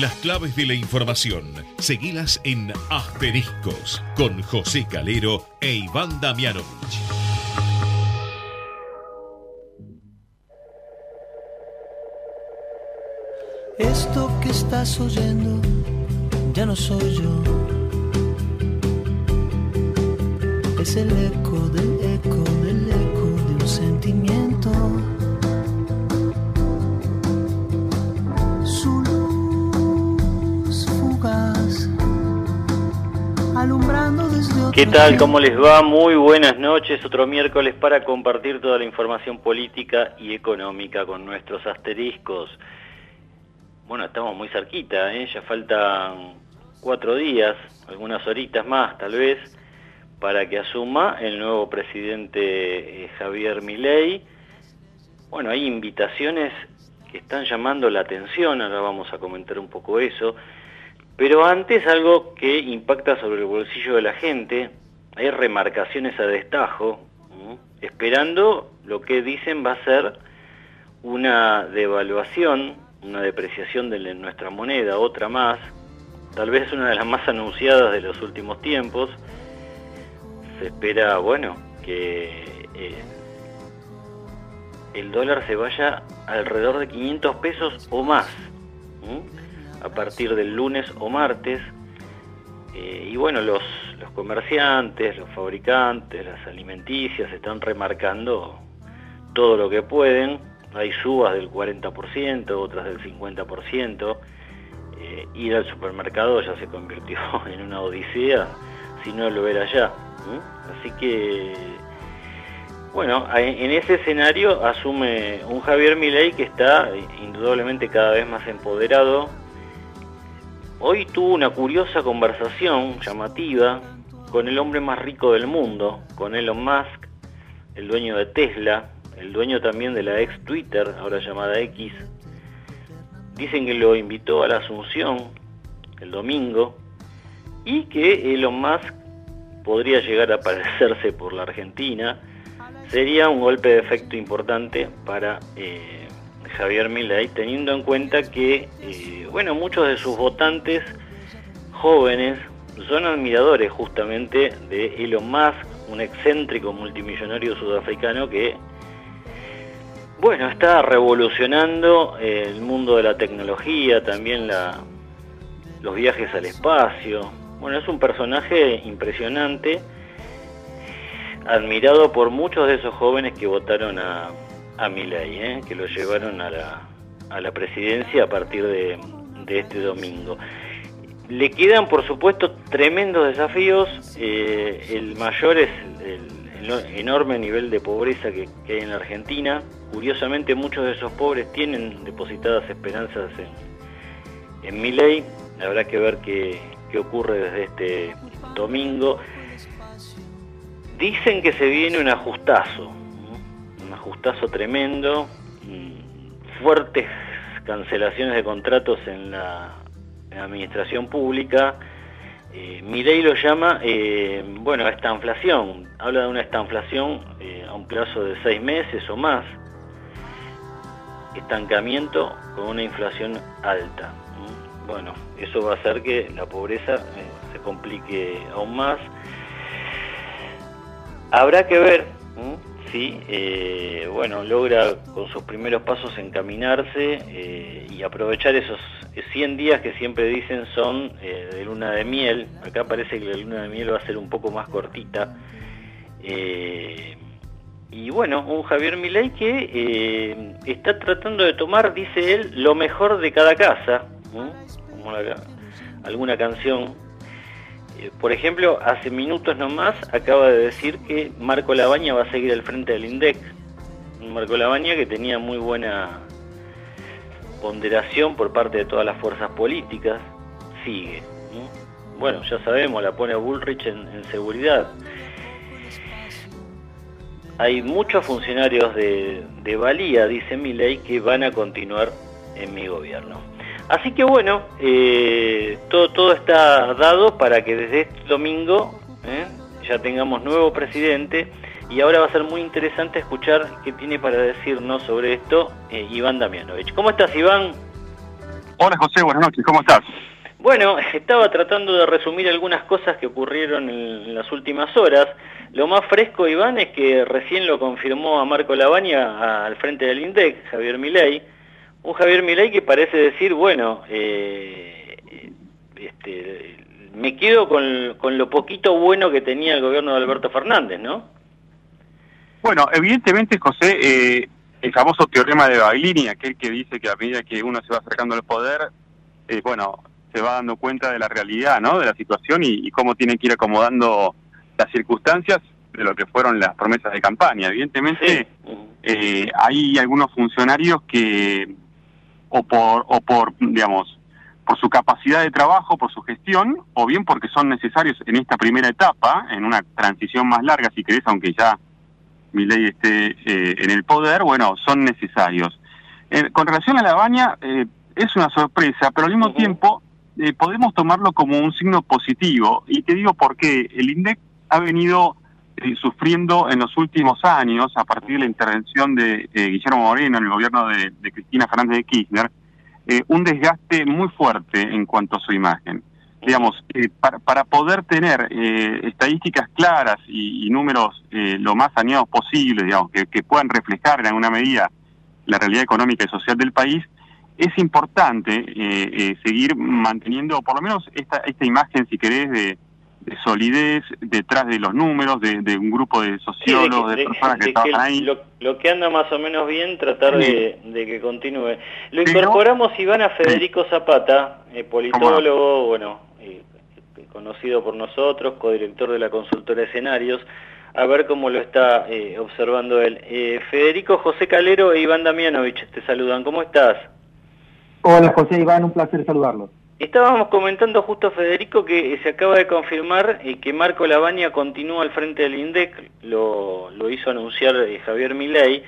Las claves de la información, seguilas en Asteriscos con José Calero e Iván Damianovich. Esto que estás oyendo ya no soy yo. Es el eco del eco del eco de un sentimiento. ¿Qué tal? ¿Cómo les va? Muy buenas noches. Otro miércoles para compartir toda la información política y económica con nuestros asteriscos. Bueno, estamos muy cerquita, ¿eh? ya faltan cuatro días, algunas horitas más tal vez, para que asuma el nuevo presidente eh, Javier Milei. Bueno, hay invitaciones que están llamando la atención, ahora vamos a comentar un poco eso. Pero antes algo que impacta sobre el bolsillo de la gente, hay remarcaciones a destajo, esperando lo que dicen va a ser una devaluación, una depreciación de nuestra moneda, otra más, tal vez una de las más anunciadas de los últimos tiempos. Se espera, bueno, que eh, el dólar se vaya alrededor de 500 pesos o más. A partir del lunes o martes. Eh, y bueno, los, los comerciantes, los fabricantes, las alimenticias están remarcando todo lo que pueden. Hay subas del 40%, otras del 50%. Eh, ir al supermercado ya se convirtió en una odisea si no lo era ya. Así que bueno, en ese escenario asume un Javier Milei que está eh, indudablemente cada vez más empoderado. Hoy tuvo una curiosa conversación llamativa con el hombre más rico del mundo, con Elon Musk, el dueño de Tesla, el dueño también de la ex Twitter, ahora llamada X. Dicen que lo invitó a la Asunción el domingo y que Elon Musk podría llegar a aparecerse por la Argentina sería un golpe de efecto importante para eh, Javier Milei, teniendo en cuenta que, eh, bueno, muchos de sus votantes jóvenes son admiradores justamente de Elon Musk, un excéntrico multimillonario sudafricano que, bueno, está revolucionando el mundo de la tecnología, también la, los viajes al espacio. Bueno, es un personaje impresionante admirado por muchos de esos jóvenes que votaron a, a Milei, ¿eh? que lo llevaron a la, a la presidencia a partir de, de este domingo. Le quedan, por supuesto, tremendos desafíos. eh, el mayor es el, enorme nivel de pobreza que, hay en Argentina. Curiosamente, muchos de esos pobres tienen depositadas esperanzas en, en Milei. Habrá que ver qué, qué ocurre desde este domingo. Dicen que se viene un ajustazo, ajustazo tremendo, mm, fuertes cancelaciones de contratos en la, administración pública. Eh, lo llama, eh, bueno, a esta inflación, habla de una estanflación eh, a un plazo de seis meses o más, estancamiento con una inflación alta. ¿no? Bueno, eso va a hacer que la pobreza eh, se complique aún más. Habrá que ver. Si eh, bueno, logra con sus primeros pasos encaminarse eh, y aprovechar esos 100 días que siempre dicen son eh, de luna de miel. Acá parece que la luna de miel va a ser un poco más cortita. Y bueno, un Javier Milei que está tratando de tomar, dice él, lo mejor de cada casa, como alguna canción Por ejemplo, hace minutos nomás acaba de decir que Marco Labaña va a seguir al frente del INDEC. Marco Labaña que tenía muy buena ponderación por parte de todas las fuerzas políticas, sigue. ¿no? Bueno, ya sabemos, la pone Bullrich en, seguridad. Hay muchos funcionarios de, de valía, dice Milei, que van a continuar en mi gobierno. Así que bueno, eh, todo, todo está dado para que desde este domingo ¿eh? ya tengamos nuevo presidente y ahora va a ser muy interesante escuchar qué tiene para decirnos sobre esto eh, Iván Damianovich. ¿Cómo estás Iván? Hola José, buenas noches, ¿cómo estás? Bueno, estaba tratando de resumir algunas cosas que ocurrieron en las últimas horas. Lo más fresco, Iván, es que recién lo confirmó a Marco Labaña al frente del INDEC, Javier Milei. Un Javier Milei que parece decir, bueno, eh, este, me quedo con, lo poquito bueno que tenía el gobierno de Alberto Fernández, ¿no? Bueno, evidentemente, José, eh, el famoso teorema de Bailini, aquel que dice que a medida que uno se va acercando al poder, eh, bueno, se va dando cuenta de la realidad, ¿no? De la situación y, cómo tiene que ir acomodando las circunstancias de lo que fueron las promesas de campaña. Evidentemente, eh, hay algunos funcionarios que, o por, o por, digamos, por su capacidad de trabajo, por su gestión, o bien porque son necesarios en esta primera etapa, en una transición más larga, si querés, aunque ya mi ley esté eh, en el poder, bueno, son necesarios. Eh, con relación a la baña, eh, es una sorpresa, pero al mismo tiempo podemos tomarlo como un signo positivo. Y te digo por qué. El INDEC ha venido sufriendo en los últimos años, a partir de la intervención de Guillermo Moreno en el gobierno de, Cristina Fernández de Kirchner, un desgaste muy fuerte en cuanto a su imagen. Digamos, eh, para, para, poder tener eh, estadísticas claras y, números eh, lo más saneados posible, digamos, que, puedan reflejar en alguna medida la realidad económica y social del país, es importante seguir manteniendo por lo menos esta, esta imagen, si querés, de, solidez detrás de los números, de, un grupo de sociólogos, de, personas que trabajan ahí. Lo, que anda más o menos bien, tratar de, que continúe. Lo incorporamos, Iván, a Federico Zapata, politólogo, bueno, conocido por nosotros, codirector de la consultora Escenarios, a ver cómo lo está eh, observando él. Eh, Federico, José Calero e Iván Damianovich te saludan. ¿Cómo estás? Hola José Iván, un placer saludarlos. Estábamos comentando justo, Federico, que se acaba de confirmar eh, que Marco Labaña continúa al frente del INDEC, lo, hizo anunciar Javier Milei,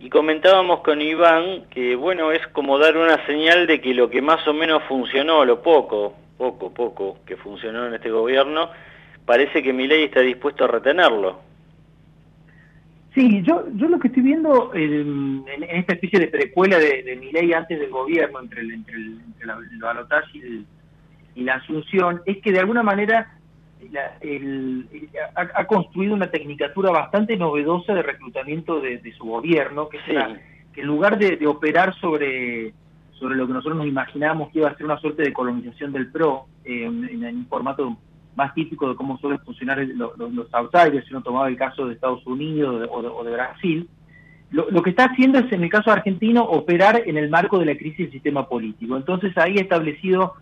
y comentábamos con Iván que, bueno, es como dar una señal de que lo que más o menos funcionó, lo poco, poco, poco que funcionó en este gobierno, parece que mi ley está dispuesto a retenerlo. Sí, yo, yo lo que estoy viendo en, esta especie de precuela de, de mi ley antes del gobierno, entre el, entre el, la, el y, la asunción, es que de alguna manera ha, construido una tecnicatura bastante novedosa de reclutamiento de, su gobierno, que es que en lugar de operar sobre sobre lo que nosotros nos imaginábamos que iba a ser una suerte de colonización del PRO, eh, en, un formato más típico de cómo suelen funcionar los, los, outsiders, si uno tomaba el caso de Estados Unidos o de, Brasil, lo, que está haciendo es, en el caso argentino, operar en el marco de la crisis del sistema político. Entonces ahí establecido,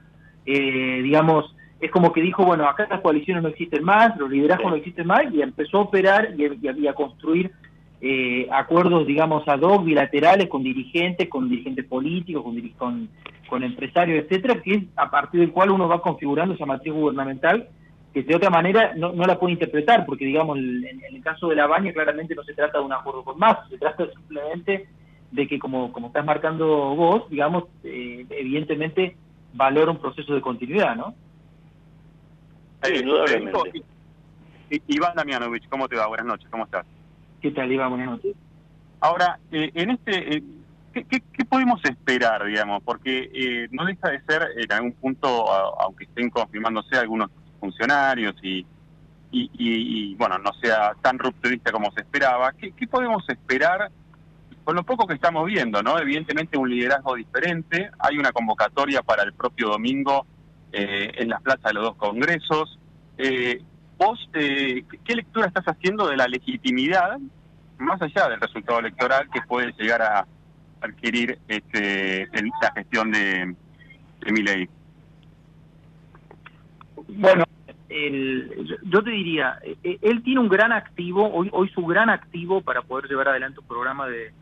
eh, digamos, es como que dijo, bueno, acá las coaliciones no existen más, los liderazgos no existen más, y empezó a operar y, a construir eh, acuerdos, digamos, ad hoc, bilaterales con dirigentes, con dirigentes políticos, con, con, empresarios, etcétera, que es a partir del cual uno va configurando esa matriz gubernamental que de otra manera no, no la puede interpretar, porque digamos, en, el caso de la baña claramente no se trata de un acuerdo con más, se trata simplemente de que como, como estás marcando vos, digamos, eh, evidentemente valora un proceso de continuidad, ¿no? Iván Damianovich, ¿cómo te va? Buenas noches, ¿cómo estás? ¿Qué tal, Iván? Buenas noches. Ahora, eh, en este, eh, ¿qué, podemos esperar, digamos? Porque eh, no deja de ser, en algún punto, aunque estén confirmándose algunos funcionarios y, bueno, no sea tan rupturista como se esperaba, ¿qué, podemos esperar con lo poco que estamos viendo, ¿no? Evidentemente un liderazgo diferente, hay una convocatoria para el propio domingo en las plazas de los dos congresos. Eh, vos, eh, ¿qué lectura estás haciendo de la legitimidad, más allá del resultado electoral, que puede llegar a adquirir este, la gestión de, de mi? Bueno, yo te diría, eh, eh, él tiene un gran activo, hoy, hoy su gran activo para poder llevar adelante un programa de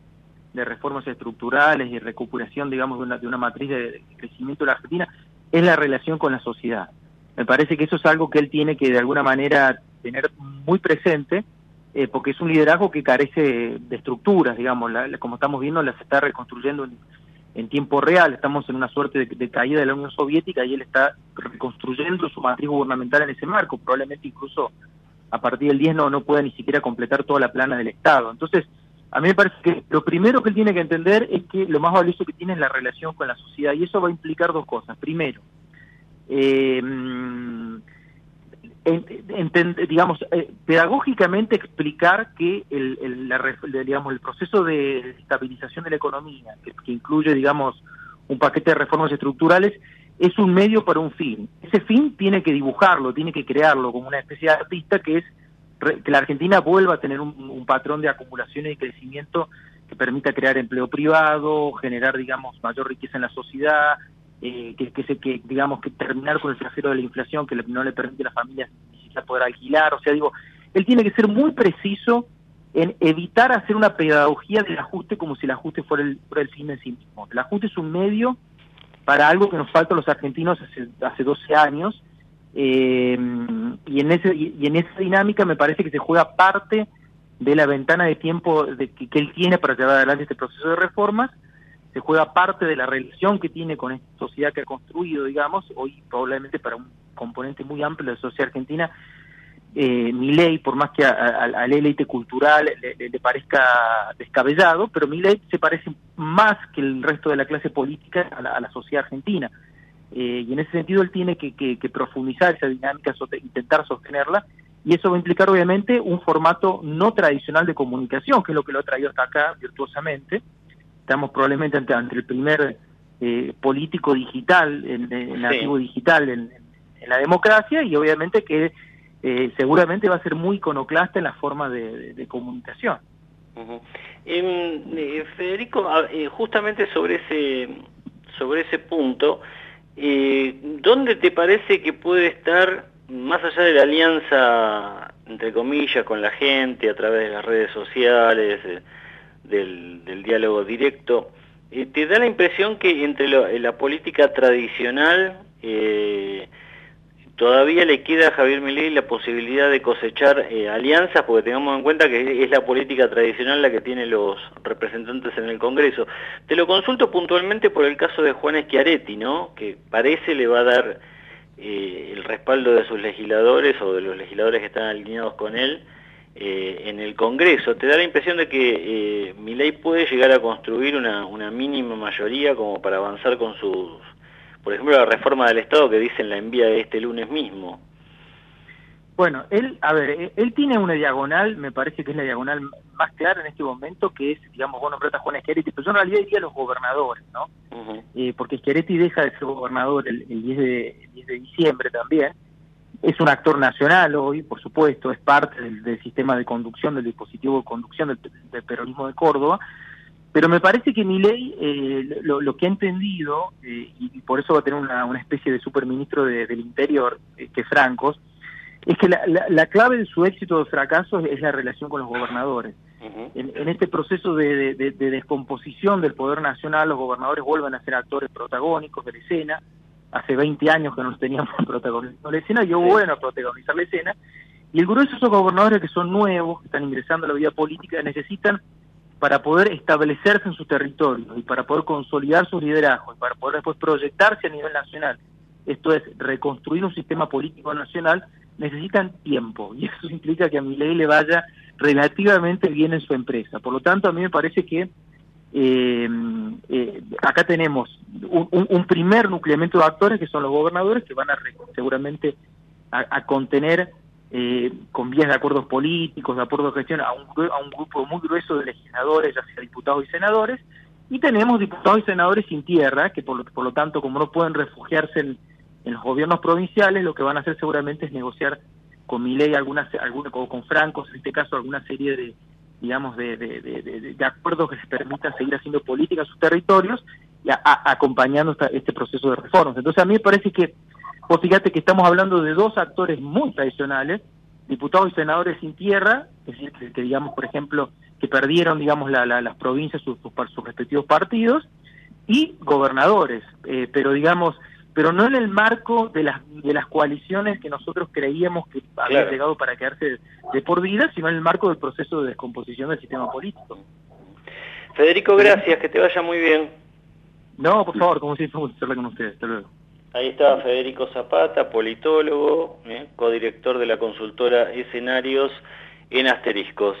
reformas estructurales y recuperación, digamos, de una, de una matriz de crecimiento de la Argentina, es la relación con la sociedad. Me parece que eso es algo que él tiene que de alguna manera tener muy presente, eh, porque es un liderazgo que carece de estructuras, digamos, como estamos viendo, las está reconstruyendo en, tiempo real, estamos en una suerte de, caída de la Unión Soviética y él está reconstruyendo su matriz gubernamental en ese marco, probablemente incluso a partir del 10 no, no pueda ni siquiera completar toda la plana del Estado. Entonces, a mí me parece que lo primero que él tiene que entender es que lo más valioso que tiene es la relación con la sociedad y eso va a implicar dos cosas. Primero, eh, digamos, eh, pedagógicamente explicar que el, digamos, el proceso de estabilización de la economía, que, incluye, digamos, un paquete de reformas estructurales, es un medio para un fin. Ese fin tiene que dibujarlo, tiene que crearlo como una especie de artista que es que la Argentina vuelva a tener un, patrón de acumulación y crecimiento que permita crear empleo privado, generar, digamos, mayor riqueza en la sociedad, eh, que, que, que, digamos, que terminar con el flagelo de la inflación que no le permite a las familias ni siquiera poder alquilar. O sea, digo, él tiene que ser muy preciso en evitar hacer una pedagogía del ajuste como si el ajuste fuera el, fuera fin en sí mismo. El ajuste es un medio para algo que nos falta a los argentinos hace, hace 12 años, eh, y, en ese, y, en esa dinámica me parece que se juega parte de la ventana de tiempo de que, él tiene para llevar adelante este proceso de reformas, se juega parte de la relación que tiene con esta sociedad que ha construido, digamos, hoy probablemente para un componente muy amplio de la sociedad argentina, eh, mi ley, por más que a, la élite cultural le, parezca descabellado, pero mi ley se parece más que el resto de la clase política a la sociedad argentina. Eh, y en ese sentido él tiene que, profundizar esa dinámica, intentar sostenerla, y eso va a implicar obviamente un formato no tradicional de comunicación, que es lo que lo ha traído hasta acá virtuosamente. Estamos probablemente ante, el primer eh, político digital, en, nativo digital en, la democracia, y obviamente que eh, seguramente va a ser muy iconoclasta en la forma de, comunicación. Em, Federico, justamente sobre ese sobre ese punto, eh, ¿Dónde te parece que puede estar, más allá de la alianza, entre comillas, con la gente a través de las redes sociales, eh, del, diálogo directo, eh, te da la impresión que entre la política tradicional eh, todavía le queda a Javier Milei la posibilidad de cosechar eh, alianzas, porque tengamos en cuenta que es la política tradicional la que tienen los representantes en el Congreso. Te lo consulto puntualmente por el caso de Juan Schiaretti, ¿no? que parece le va a dar eh, el respaldo de sus legisladores o de los legisladores que están alineados con él eh, en el Congreso. ¿Te da la impresión de que Milei puede llegar a construir una, una mínima mayoría como para avanzar con sus por ejemplo, la reforma del Estado que dicen la envía de este lunes mismo. Bueno, él, a ver, él tiene una diagonal, me parece que es la diagonal más clara en este momento, que es, digamos, bueno, nombraste a Juan Schiaretti, pero yo en realidad diría los gobernadores, ¿no? Eh, porque Schiaretti deja de ser gobernador el, 10, de, diciembre también. Es un actor nacional hoy, por supuesto, es parte del, sistema de conducción, del dispositivo de conducción del peronismo de Córdoba, pero me parece que mi ley eh, lo, que ha entendido, eh, y por eso va a tener una, una especie de superministro del Interior, eh, que Francos, es que la, la, clave de su éxito o fracaso es la relación con los gobernadores. en, este proceso de, descomposición del poder nacional, los gobernadores vuelven a ser actores protagónicos de la escena. Hace 20 años que no teníamos protagonizando la escena, y yo bueno a protagonizar la escena. Y el grueso de esos gobernadores que son nuevos, que están ingresando a la vida política, necesitan para poder establecerse en su territorio y para poder consolidar sus liderazgos y para poder después proyectarse a nivel nacional, esto es, reconstruir un sistema político nacional, necesitan tiempo y eso implica que a mi ley le vaya relativamente bien en su empresa. Por lo tanto, a mí me parece que eh, eh, acá tenemos un, primer nucleamiento de actores que son los gobernadores que van a seguramente a contener eh, con vías de acuerdos políticos, de acuerdos de gestión, a un, a un grupo muy grueso de legisladores, ya sea diputados y senadores, y tenemos diputados y senadores sin tierra, que por lo, por lo tanto, como no pueden refugiarse en, los gobiernos provinciales, lo que van a hacer seguramente es negociar con mi ley algunas, alguna, con Francos, en este caso, alguna serie de digamos, de, de, de, acuerdos que se permitan seguir haciendo política en sus territorios y acompañando este proceso de reformas. Entonces, a mí me parece que Vos fíjate que estamos hablando de dos actores muy tradicionales, diputados y senadores sin tierra, es decir, que, digamos, por ejemplo, que perdieron, digamos, las provincias, sus, sus, respectivos partidos, y gobernadores, eh, pero digamos, pero no en el marco de las de las coaliciones que nosotros creíamos que había llegado para quedarse de, por vida, sino en el marco del proceso de descomposición del sistema político. Federico, gracias, que te vaya muy bien. No, por favor, como siempre, gusto estar con ustedes. Hasta luego. Ahí estaba Federico Zapata, politólogo, ¿eh? codirector de la consultora Escenarios en Asteriscos.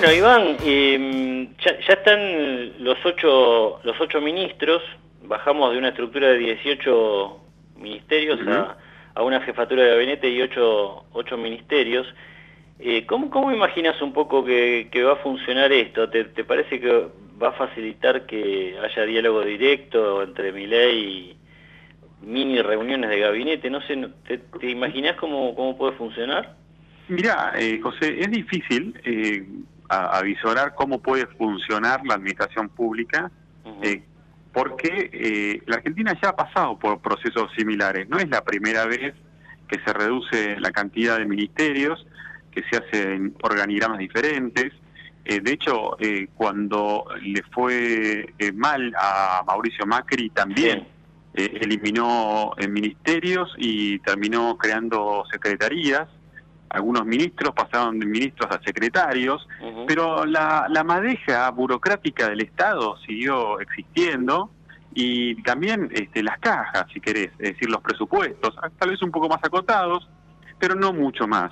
Bueno, Iván, em, ya, están los ocho, los ocho ministros, bajamos de una estructura de 18 ministerios a, una jefatura de gabinete y ocho, ocho ministerios. Eh, ¿cómo, ¿Cómo imaginas un poco que, va a funcionar esto? ¿Te, parece que va a facilitar que haya diálogo directo entre Milei y mini reuniones de gabinete? No sé, ¿te, te imaginas cómo, cómo puede funcionar? Mira, eh, José, es difícil eh, avisorar cómo puede funcionar la administración pública, eh, porque eh, la Argentina ya ha pasado por procesos similares. No es la primera vez que se reduce la cantidad de ministerios, que se hacen organigramas diferentes. Eh, de hecho, cuando le fue mal a Mauricio Macri también eliminó ministerios y terminó creando secretarías algunos ministros pasaron de ministros a secretarios, pero la, la madeja burocrática del Estado siguió existiendo y también este, las cajas, si querés, es decir, los presupuestos, tal vez un poco más acotados, pero no mucho más.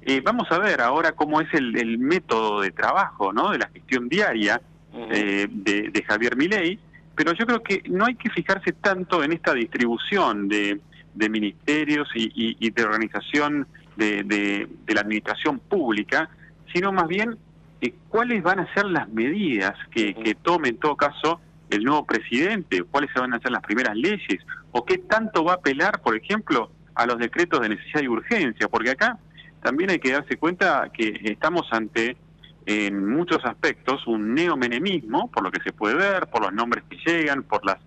Eh, vamos a ver ahora cómo es el, método de trabajo, ¿no? De la gestión diaria eh, de, Javier Milei, pero yo creo que no hay que fijarse tanto en esta distribución de, ministerios y, y de organización de, la administración pública, sino más bien eh, cuáles van a ser las medidas que, tome en todo caso el nuevo presidente, cuáles van a ser las primeras leyes, o qué tanto va a apelar, por ejemplo, a los decretos de necesidad y urgencia, porque acá también hay que darse cuenta que estamos ante, en muchos aspectos, un neomenemismo, por lo que se puede ver, por los nombres que llegan, por las...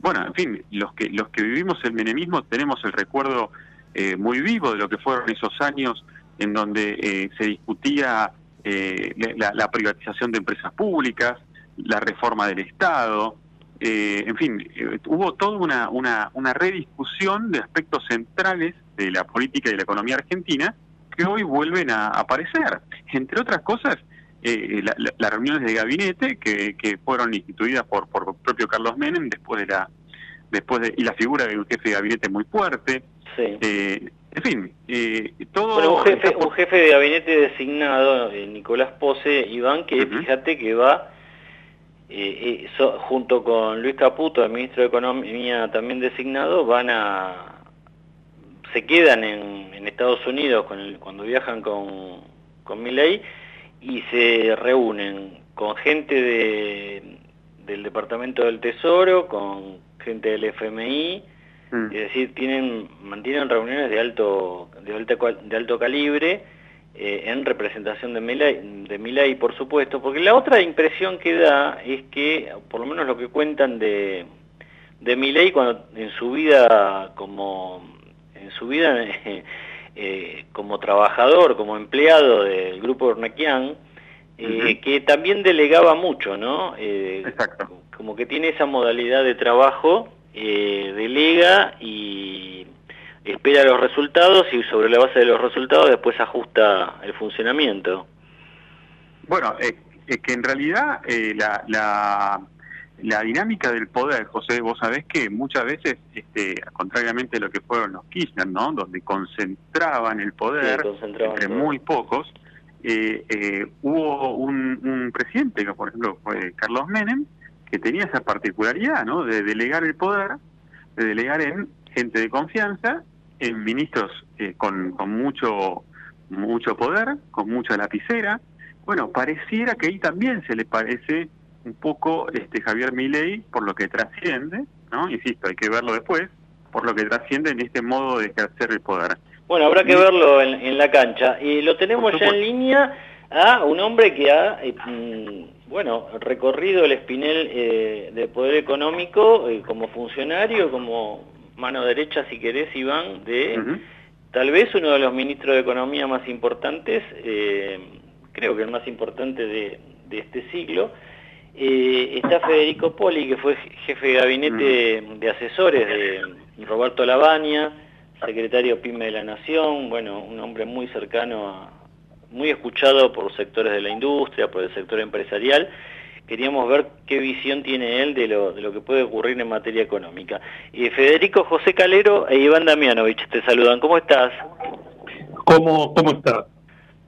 Bueno, en fin, los que, los que vivimos el menemismo tenemos el recuerdo eh, muy vivo de lo que fueron esos años en donde eh, se discutía eh, la, privatización de empresas públicas, la reforma del Estado, en fin, hubo toda una, una, una rediscusión de aspectos centrales de la política y la economía argentina que hoy vuelven a aparecer. Entre otras cosas, las reuniones de gabinete que, que fueron instituidas por, por propio Carlos Menem después de la después de, y la figura de un jefe de gabinete muy fuerte, eh, en fin, eh, todo... un jefe, un jefe de gabinete designado, eh, Nicolás Pose, Iván, que fíjate que va, junto con Luis Caputo, el ministro de Economía también designado, van a... se quedan en, Estados Unidos cuando viajan con, con Milley y se reúnen con gente de, del Departamento del Tesoro, con gente del FMI, Mm. Es decir, tienen, mantienen reuniones de alto, de alto, de alto calibre eh, en representación de Milay, de por supuesto, porque la otra impresión que da es que, por lo menos lo que cuentan de, de Milay cuando en su vida como en su vida eh, como trabajador, como empleado del grupo Ornequian, eh, que también delegaba mucho, ¿no? Exacto. Como que tiene esa modalidad de trabajo eh, delega y espera los resultados y sobre la base de los resultados después ajusta el funcionamiento. Bueno, es que en realidad eh, la, la, dinámica del poder, José, vos sabés que muchas veces, este, contrariamente a lo que fueron los Kirchner, ¿no? donde concentraban el poder entre muy pocos, eh, hubo un, un, presidente, que por ejemplo fue Carlos Menem, que tenía esa particularidad, ¿no? De delegar el poder, de delegar en gente de confianza, en ministros eh, con, con mucho mucho poder, con mucha lapicera. Bueno, pareciera que ahí también se le parece un poco este Javier Milei por lo que trasciende, ¿no? Insisto, hay que verlo después, por lo que trasciende en este modo de ejercer el poder. Bueno, habrá que verlo en, la cancha. Y lo tenemos ya en línea a un hombre que ha eh, mm, bueno, recorrido el espinel eh, de poder económico eh, como funcionario, como mano derecha, si querés, Iván, de tal vez uno de los ministros de Economía más importantes, eh, creo que el más importante de, este siglo. está Federico Poli, que fue jefe de gabinete de asesores de Roberto Lavagna, secretario PYME de la Nación, bueno, un hombre muy cercano a, muy escuchado por sectores de la industria, por el sector empresarial. Queríamos ver qué visión tiene él de lo, de lo que puede ocurrir en materia económica. Y Federico José Calero e Iván Damianovich te saludan. ¿Cómo estás? ¿Cómo, cómo estás?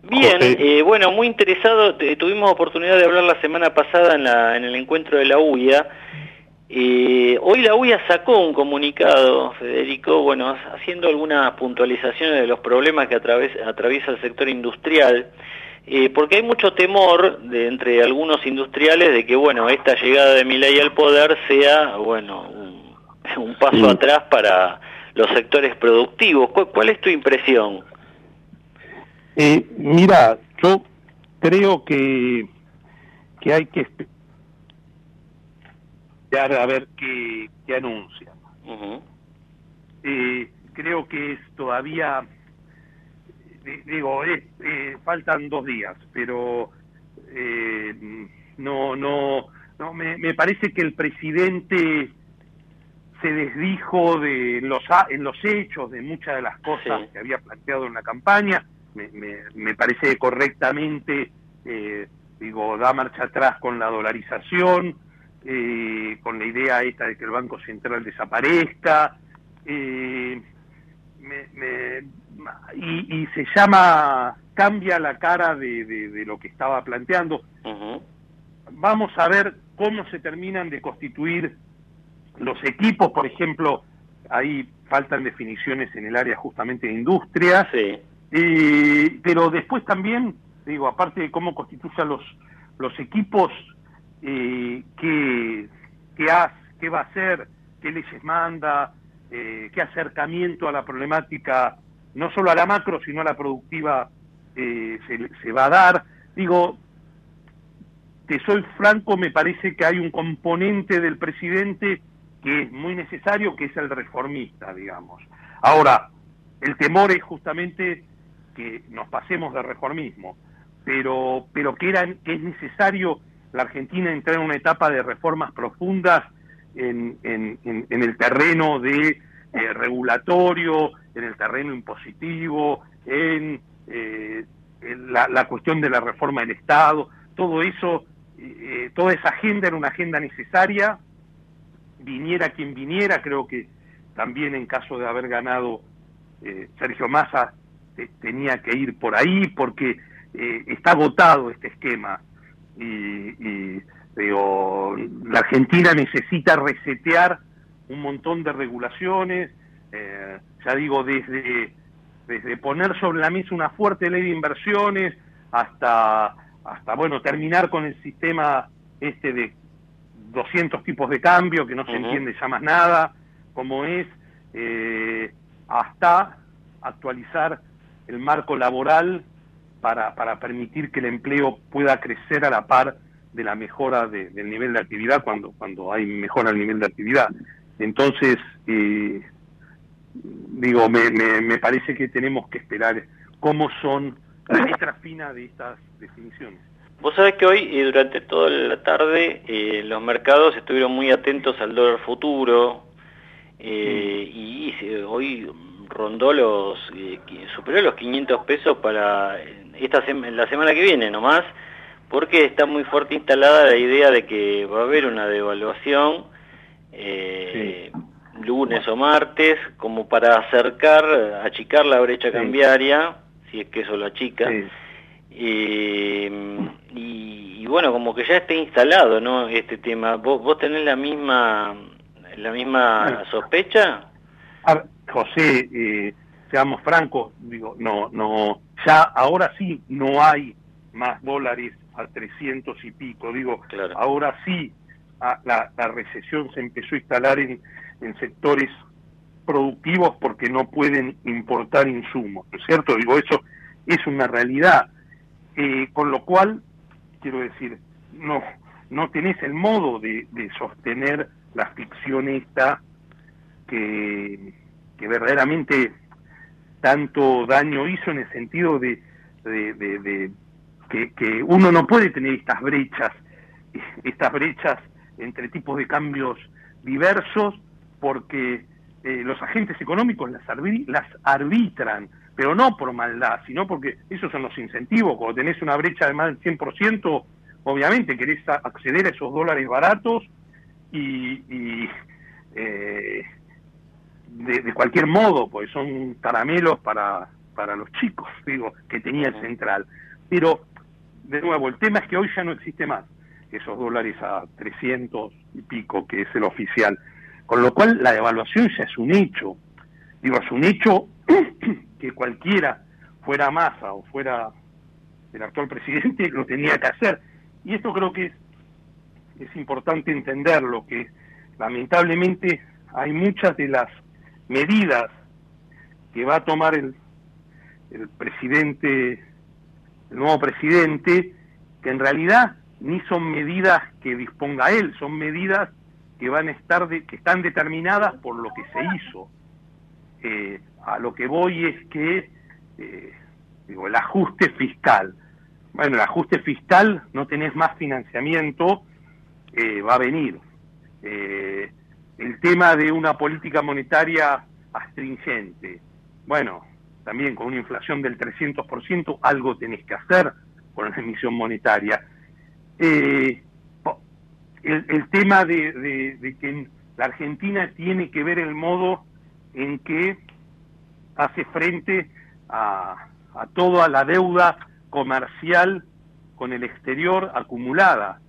Bien, eh, bueno, muy interesado. tuvimos oportunidad de hablar la semana pasada en, la, en el encuentro de la UIA. Eh, hoy la UIA sacó un comunicado, Federico, bueno, haciendo algunas puntualizaciones de los problemas que atraviesa el sector industrial, eh, porque hay mucho temor de, entre algunos industriales de que, bueno, esta llegada de Milei al poder sea, bueno, un, paso atrás para los sectores productivos. ¿Cuál es tu impresión? Eh, mira, yo creo que, que hay que esperar a ver qué, qué anuncian. eh, creo que es todavía, digo, eh, faltan dos días, pero eh, no, no, no me, me parece que el presidente se desdijo de los en los hechos de muchas de las cosas que había planteado en la campaña. Me, parece correctamente, eh, digo, da marcha atrás con la dolarización, eh, con la idea esta de que el Banco Central desaparezca, eh, y, se llama, cambia la cara de, lo que estaba planteando. Vamos a ver cómo se terminan de constituir los equipos, por ejemplo, ahí faltan definiciones en el área justamente de industria. Sí. Eh, pero después también, digo, aparte de cómo constituyan los, los equipos, qué, qué, qué va a hacer, qué leyes manda, eh, qué acercamiento a la problemática, no solo a la macro, sino a la productiva, eh, se, va a dar. Digo, que soy franco, me parece que hay un componente del presidente que es muy necesario, que es el reformista, digamos. Ahora, el temor es justamente que nos pasemos de reformismo, pero, pero que, era, es necesario la Argentina entrar en una etapa de reformas profundas en, en, en, el terreno de eh, regulatorio, en el terreno impositivo, en, eh, la, la, cuestión de la reforma del Estado, todo eso, eh, toda esa agenda era una agenda necesaria, viniera quien viniera, creo que también en caso de haber ganado Sergio Massa tenía que ir por ahí porque eh, está agotado este esquema y, la Argentina necesita resetear un montón de regulaciones, eh, ya digo, desde, desde poner sobre la mesa una fuerte ley de inversiones hasta, hasta bueno, terminar con el sistema este de 200 tipos de cambio, que no se entiende ya más nada, como es, eh, hasta actualizar el marco laboral para, para permitir que el empleo pueda crecer a la par de la mejora del nivel de actividad cuando, cuando hay mejora el nivel de actividad. Entonces, eh, digo, me, me, parece que tenemos que esperar cómo son la letra fina de estas definiciones. Vos sabés que hoy, durante toda la tarde, eh, los mercados estuvieron muy atentos al dólar futuro, eh, y hoy rondó los, eh, superó los 500 pesos para esta la semana que viene nomás, porque está muy fuerte instalada la idea de que va a haber una devaluación eh, lunes o martes, como para acercar, achicar la brecha cambiaria, si es que eso lo achica. y, bueno, como que ya está instalado, ¿no? Este tema. ¿Vos, vos tenés la misma, la misma sospecha? José, eh, seamos francos, digo, no, no, ya ahora sí no hay más dólares a 300 y pico, digo, ahora sí la, recesión se empezó a instalar en, sectores productivos porque no pueden importar insumos, ¿no es cierto? Digo, eso es una realidad, eh, con lo cual, quiero decir, no, no tenés el modo de, de sostener la ficción esta que que verdaderamente tanto daño hizo en el sentido de, que, uno no puede tener estas brechas, estas brechas entre tipos de cambios diversos, porque eh, los agentes económicos las, las arbitran, pero no por maldad, sino porque esos son los incentivos. Cuando tenés una brecha de más del 100%, obviamente querés acceder a esos dólares baratos y, y eh, de, cualquier modo, pues son caramelos para, para los chicos, digo, que tenía el central. Pero, de nuevo, el tema es que hoy ya no existe más esos dólares a 300 y pico, que es el oficial. Con lo cual, la devaluación ya es un hecho. Digo, es un hecho que cualquiera, fuera Massa o fuera el actual presidente, lo tenía que hacer. Y esto creo que es, es importante entenderlo, que lamentablemente hay muchas de las medidas que va a tomar el, el presidente, el nuevo presidente, que en realidad ni son medidas que disponga él, son medidas que van a estar que están determinadas por lo que se hizo. Eh, a lo que voy es que eh, digo el ajuste fiscal. Bueno, el ajuste fiscal no tenés más financiamiento, eh, va a venir. El tema de una política monetaria astringente. Bueno, también con una inflación del 300%, algo tenés que hacer con la emisión monetaria. Eh, el, tema de, que la Argentina tiene que ver el modo en que hace frente a, a toda la deuda comercial con el exterior acumulada,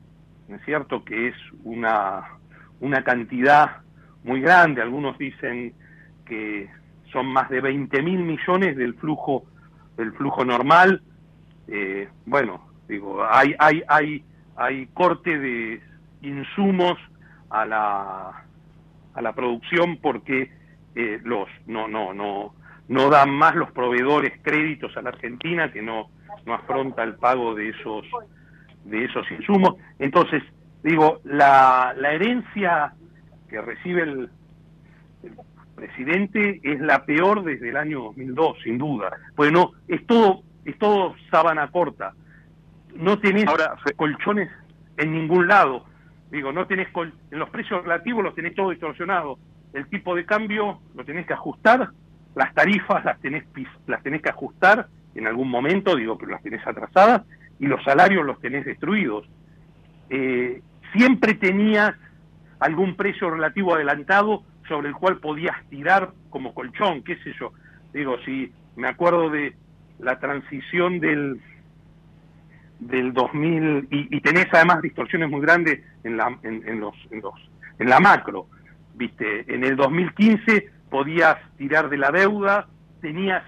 ¿no es cierto? Que es una, una cantidad muy grande, algunos dicen que son más de 20 mil millones del flujo del flujo normal. Eh, bueno, digo, hay, hay, hay, hay corte de insumos a la, a la producción porque eh, los no, no, no, no dan más los proveedores créditos a la Argentina que no, no afronta el pago de esos, de esos insumos. Entonces, digo, la, la herencia que recibe el, presidente es la peor desde el año 2002, sin duda. Pues no, es todo, es todo sábana corta. No tenés Ahora, colchones en ningún lado. Digo, no tenés en los precios relativos los tenés todo distorsionado. El tipo de cambio lo tenés que ajustar, las tarifas las tenés las tenés que ajustar en algún momento, digo, pero las tenés atrasadas y los salarios los tenés destruidos. Eh, siempre tenías algún precio relativo adelantado sobre el cual podías tirar como colchón, qué sé yo. Digo, si me acuerdo de la transición del del 2000 y, y tenés además distorsiones muy grandes en la en, los en los en la macro, viste, en el 2015 podías tirar de la deuda, tenías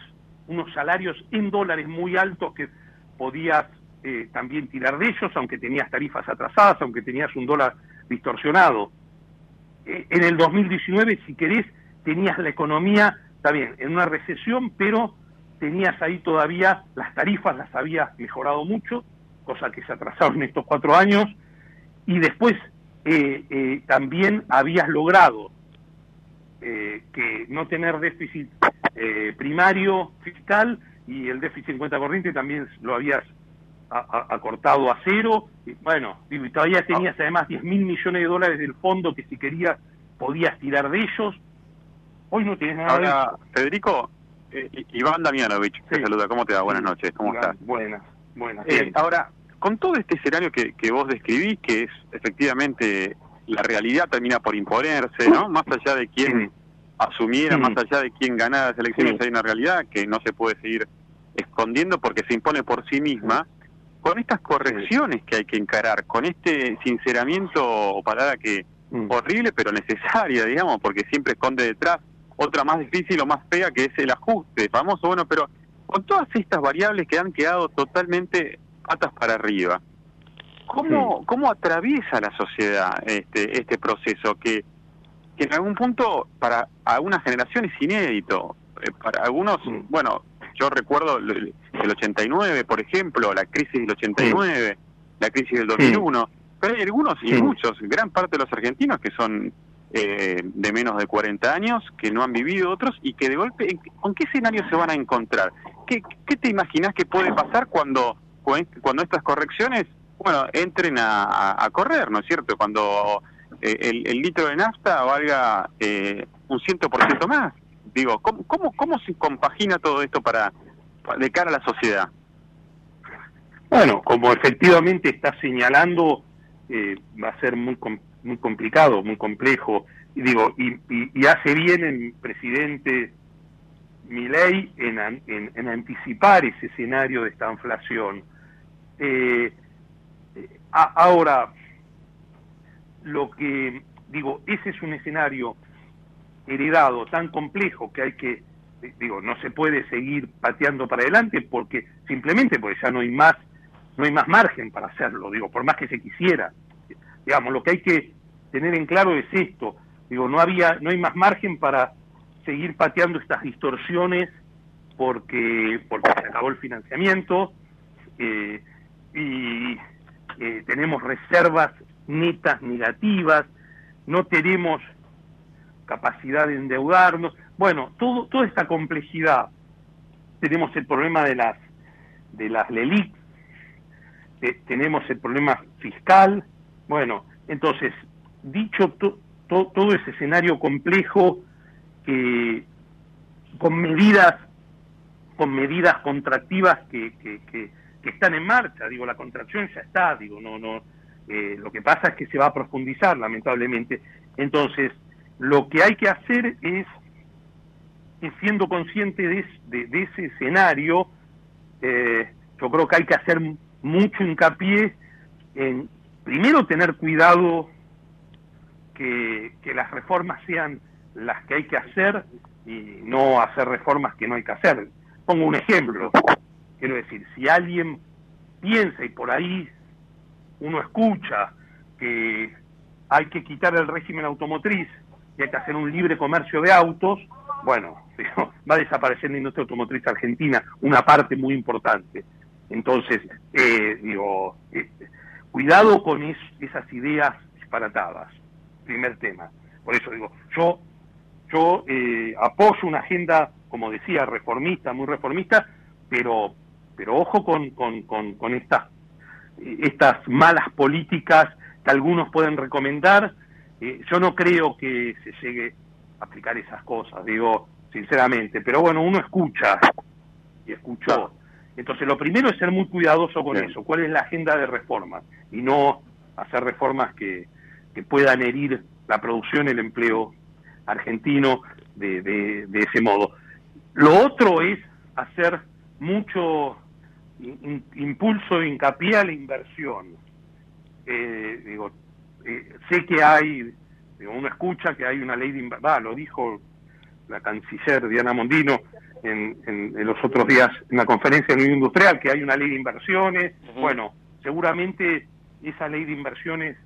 unos salarios en dólares muy altos que podías eh, también tirar de ellos, aunque tenías tarifas atrasadas, aunque tenías un dólar distorsionado. Eh, en el 2019, si querés, tenías la economía, está bien, en una recesión, pero tenías ahí todavía las tarifas, las habías mejorado mucho, cosa que se atrasaron en estos cuatro años, y después eh, eh, también habías logrado que no tener déficit primario fiscal y el déficit en cuenta corriente también lo habías acortado a cero. Y, bueno, y todavía tenías además 10 mil millones de dólares del fondo que si querías podías tirar de ellos. Hoy no tienes nada Ahora, Federico, eh, Iván Damianovich, te saluda. ¿Cómo te va? Buenas noches. ¿Cómo estás? Buenas, buenas. Eh, ahora, con todo este escenario que, que vos describís, que es efectivamente la realidad termina por imponerse, ¿no? Más allá de quién asumiera, más allá de quién ganara las elecciones, hay una realidad que no se puede seguir escondiendo porque se impone por sí misma con estas correcciones que hay que encarar, con este sinceramiento o palabra que mm. horrible pero necesaria, digamos, porque siempre esconde detrás otra más difícil o más fea que es el ajuste, famoso, bueno, pero con todas estas variables que han quedado totalmente patas para arriba, ¿cómo, cómo atraviesa la sociedad este, este proceso que, que en algún punto para algunas generaciones es inédito? Eh, para algunos, mm. bueno, yo recuerdo el, 89, por ejemplo, la crisis del 89, la crisis del 2001, pero hay algunos y muchos, gran parte de los argentinos que son eh, de menos de 40 años, que no han vivido otros y que de golpe, ¿con qué escenario se van a encontrar? ¿Qué, qué te imaginas que puede pasar cuando, cuando estas correcciones, bueno, entren a, correr, ¿no es cierto? Cuando eh, el, litro de nafta valga eh, un 100% más. Digo, ¿cómo, cómo, ¿cómo se compagina todo esto para de cara a la sociedad? Bueno, como efectivamente está señalando, eh, va a ser muy muy complicado, muy complejo. Y digo, y, y, hace bien el presidente mi ley en, anticipar ese escenario de esta inflación. Eh, ahora, lo que digo, ese es un escenario heredado tan complejo que hay que, digo, no se puede seguir pateando para adelante porque simplemente porque ya no hay más, no hay más margen para hacerlo, digo, por más que se quisiera. Digamos, lo que hay que tener en claro es esto, digo, no había, no hay más margen para seguir pateando estas distorsiones porque, porque se acabó el financiamiento eh, y eh, tenemos reservas netas negativas, no tenemos capacidad de endeudarnos. Bueno, todo, toda esta complejidad. Tenemos el problema de las de las LELIC, tenemos el problema fiscal. Bueno, entonces, dicho todo ese escenario complejo, que con medidas con medidas contractivas que, que, que, están en marcha, digo, la contracción ya está, digo, no, no, eh, lo que pasa es que se va a profundizar, lamentablemente. Entonces, lo que hay que hacer es, siendo consciente de, ese escenario, eh, yo creo que hay que hacer mucho hincapié en, primero, tener cuidado que, que las reformas sean las que hay que hacer y no hacer reformas que no hay que hacer. Pongo un ejemplo, quiero decir, si alguien piensa y por ahí uno escucha que hay que quitar el régimen automotriz y hay que hacer un libre comercio de autos, bueno, va a desaparecer la industria automotriz argentina, una parte muy importante. Entonces, eh, digo, eh, cuidado con esas ideas disparatadas, primer tema. Por eso digo, yo, yo eh, apoyo una agenda, como decía, reformista, muy reformista, pero, pero ojo con, con, con, con estas estas malas políticas que algunos pueden recomendar, eh, yo no creo que se llegue a aplicar esas cosas, digo sinceramente, pero bueno, uno escucha y escuchó. Entonces lo primero es ser muy cuidadoso con eso, cuál es la agenda de reformas y no hacer reformas que, que puedan herir la producción, el empleo argentino de, de, de ese modo. Lo otro es hacer mucho impulso, hincapié a la inversión. Eh, digo, eh, sé que hay, uno escucha que hay una ley de inversión, lo dijo la canciller Diana Mondino en, en, los otros días en la conferencia de la Industrial, que hay una ley de inversiones. Bueno, seguramente esa ley de inversiones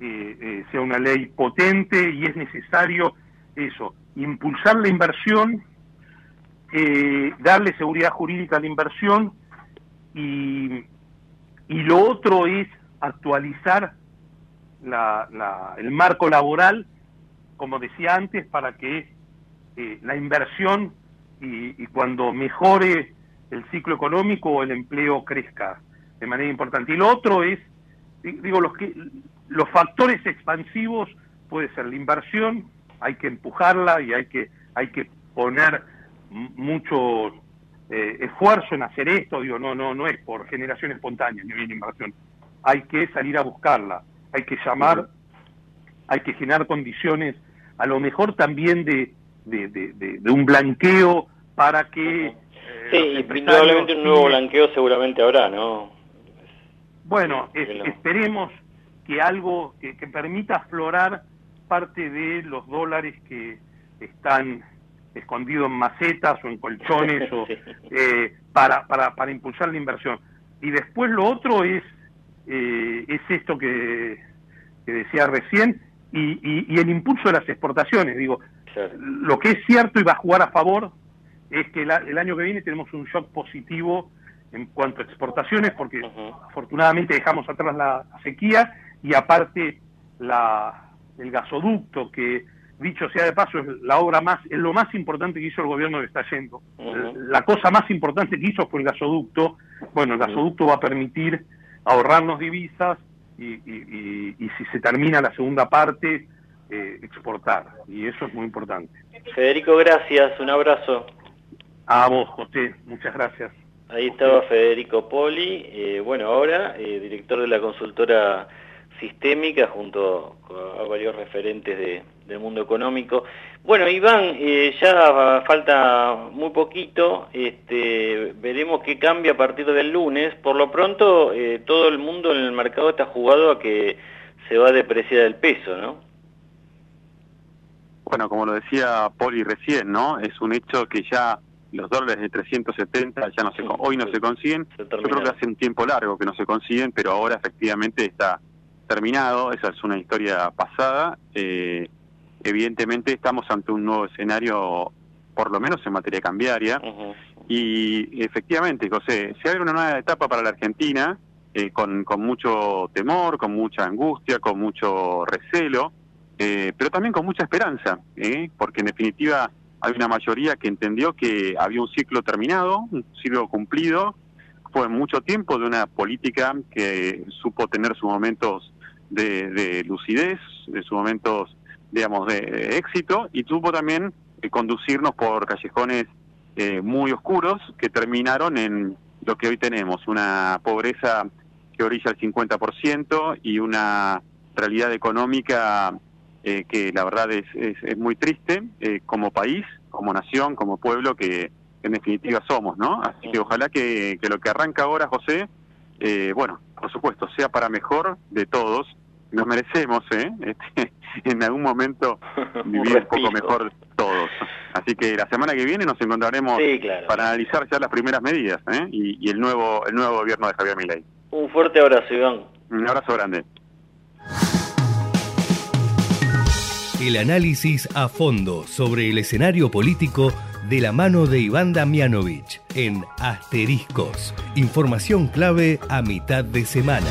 eh, sea una ley potente y es necesario eso, impulsar la inversión, darle seguridad jurídica a la inversión y, y lo otro es actualizar la, el marco laboral, como decía antes, para que eh, la inversión y, cuando mejore el ciclo económico el empleo crezca de manera importante. Y lo otro es, digo, los, que, los factores expansivos puede ser la inversión, hay que empujarla y hay que, hay que poner muchos eh, esfuerzo en hacer esto, digo, no, no, no es por generación espontánea ni bien inversión. Hay que salir a buscarla, hay que llamar, hay que generar condiciones, a lo mejor también de, de, un blanqueo para que... Eh, sí, probablemente un nuevo blanqueo seguramente habrá, ¿no? Bueno, esperemos que algo que, que permita aflorar parte de los dólares que están escondido en macetas o en colchones o, eh, para, para, para impulsar la inversión. Y después lo otro es, eh, es esto que, decía recién, y, y, el impulso de las exportaciones. Digo, lo que es cierto y va a jugar a favor es que el año que viene tenemos un shock positivo en cuanto a exportaciones, porque afortunadamente dejamos atrás la sequía y aparte la, el gasoducto que dicho sea de paso, es la obra más, es lo más importante que hizo el gobierno que está yendo. La cosa más importante que hizo fue el gasoducto. Bueno, el gasoducto va a permitir ahorrarnos divisas y, si se termina la segunda parte, eh, exportar. Y eso es muy importante. Federico, gracias. Un abrazo. A vos, José. Muchas gracias. Ahí estaba Federico Poli. Eh, bueno, ahora eh, director de la consultora sistémica junto a varios referentes del mundo económico. Bueno, Iván, eh, ya falta muy poquito, este, veremos qué cambia a partir del lunes. Por lo pronto, eh, todo el mundo en el mercado está jugado a que se va a depreciar el peso, ¿no? Bueno, como lo decía Poli recién, ¿no? Es un hecho que ya los dólares de 370 ya no se, hoy no se consiguen. Yo creo que hace un tiempo largo que no se consiguen, pero ahora efectivamente está terminado. Esa es una historia pasada. Eh, evidentemente estamos ante un nuevo escenario, por lo menos en materia cambiaria. Y efectivamente, José, se abre una nueva etapa para la Argentina eh, con, con mucho temor, con mucha angustia, con mucho recelo, eh, pero también con mucha esperanza, porque en definitiva hay una mayoría que entendió que había un ciclo terminado, un ciclo cumplido, fue mucho tiempo de una política que supo tener sus momentos de, lucidez, de sus momentos, digamos, de, éxito, y supo también eh, conducirnos por callejones eh, muy oscuros que terminaron en lo que hoy tenemos, una pobreza que orilla el 50% y una realidad económica eh, que la verdad es, es, muy triste eh, como país, como nación, como pueblo que en definitiva somos, ¿no? Así que ojalá que, que lo que arranca ahora, José, eh, bueno, por supuesto, sea para mejor de todos. Nos merecemos, ¿eh? Este, en algún momento vivir un, poco mejor todos. Así que la semana que viene nos encontraremos para analizar ya las primeras medidas ¿eh? y, y, el nuevo el nuevo gobierno de Javier Milei. Un fuerte abrazo, Iván. Un abrazo grande. El análisis a fondo sobre el escenario político de la mano de Iván Damianovich en Asteriscos. Información clave a mitad de semana.